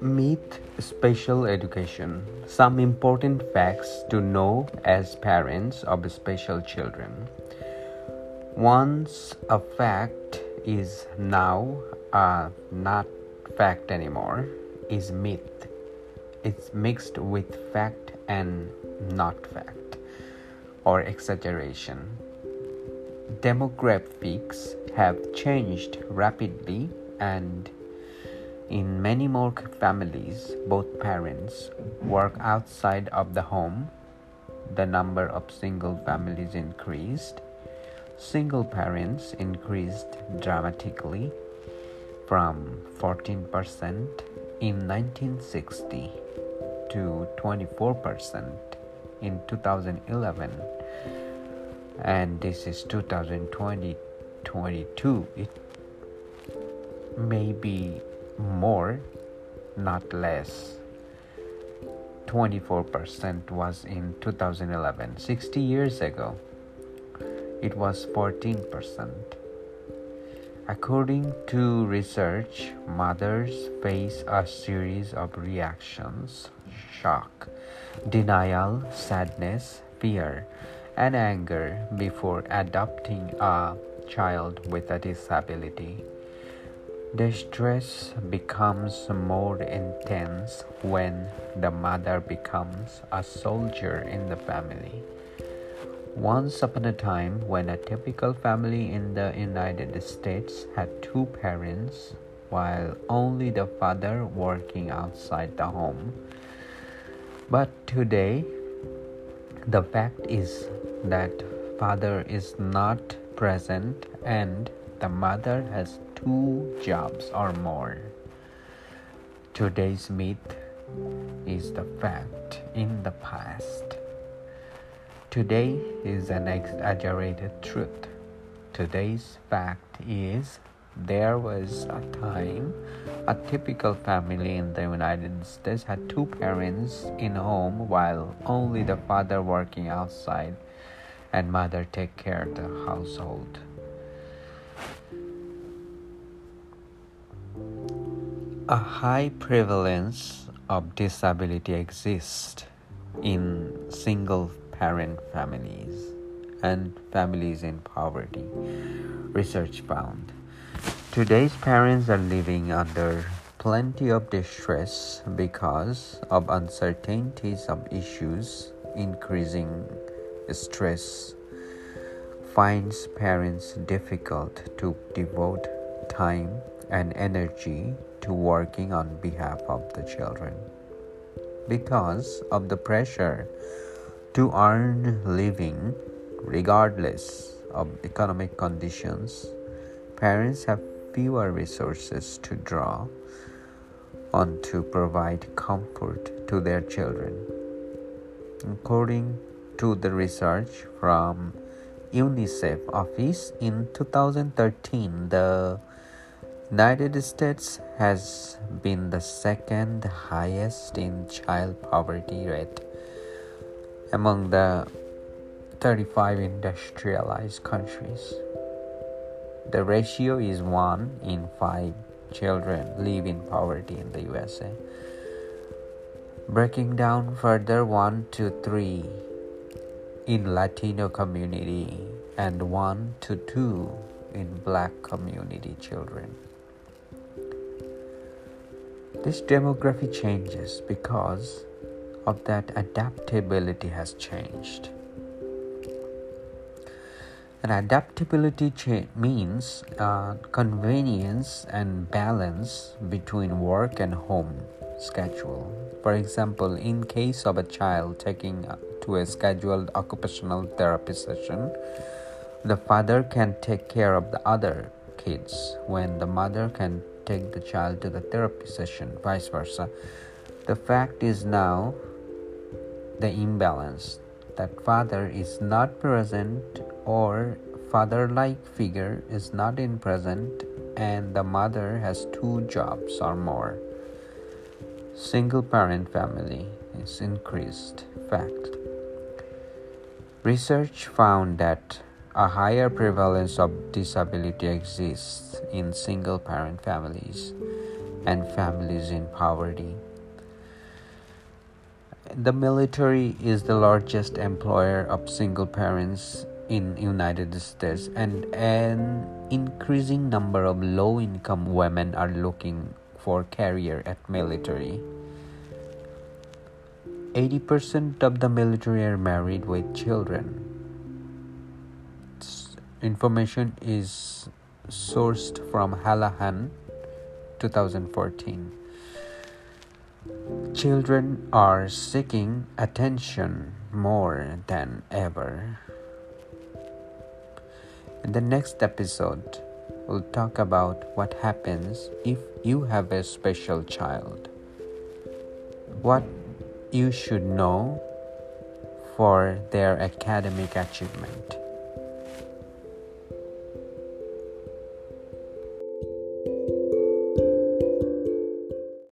Meet special education. Some important facts to know as parents of special children. Once a fact is now uh, not fact anymore, is myth. It's mixed with fact and not fact or exaggeration. Demographics have changed rapidly and in many more families, both parents work outside of the home. The number of single families increased. Single parents increased dramatically from 14% in 1960 to 24% in 2011 and this is 2020 22 it may be more, not less. 24% was in 2011. 60 years ago, it was 14%. According to research, mothers face a series of reactions shock, denial, sadness, fear, and anger before adopting a child with a disability. The stress becomes more intense when the mother becomes a soldier in the family. Once upon a time, when a typical family in the United States had two parents, while only the father working outside the home. But today, the fact is that father is not present and the mother has two jobs or more. Today's myth is the fact in the past. Today is an exaggerated truth. Today's fact is there was a time a typical family in the United States had two parents in home while only the father working outside and mother take care of the household. A high prevalence of disability exists in single parent families and families in poverty. Research found today's parents are living under plenty of distress because of uncertainties of issues, increasing stress finds parents difficult to devote time and energy to working on behalf of the children. Because of the pressure to earn living regardless of economic conditions, parents have fewer resources to draw on to provide comfort to their children. According to the research from UNICEF office in 2013, the United States has been the second highest in child poverty rate among the 35 industrialized countries. The ratio is 1 in 5 children live in poverty in the USA. Breaking down further 1 to 3 in Latino community and 1 to 2 in black community children. This demography changes because of that adaptability has changed. And adaptability cha- means uh, convenience and balance between work and home schedule. For example, in case of a child taking to a scheduled occupational therapy session, the father can take care of the other kids when the mother can take the child to the therapy session, vice versa. The fact is now the imbalance that father is not present or father like figure is not in present and the mother has two jobs or more. Single parent family is increased fact. Research found that a higher prevalence of disability exists in single parent families and families in poverty. The military is the largest employer of single parents in United States and an increasing number of low income women are looking for career at military. 80% of the military are married with children. Information is sourced from Hallahan 2014. Children are seeking attention more than ever. In the next episode, we'll talk about what happens if you have a special child. What you should know for their academic achievement.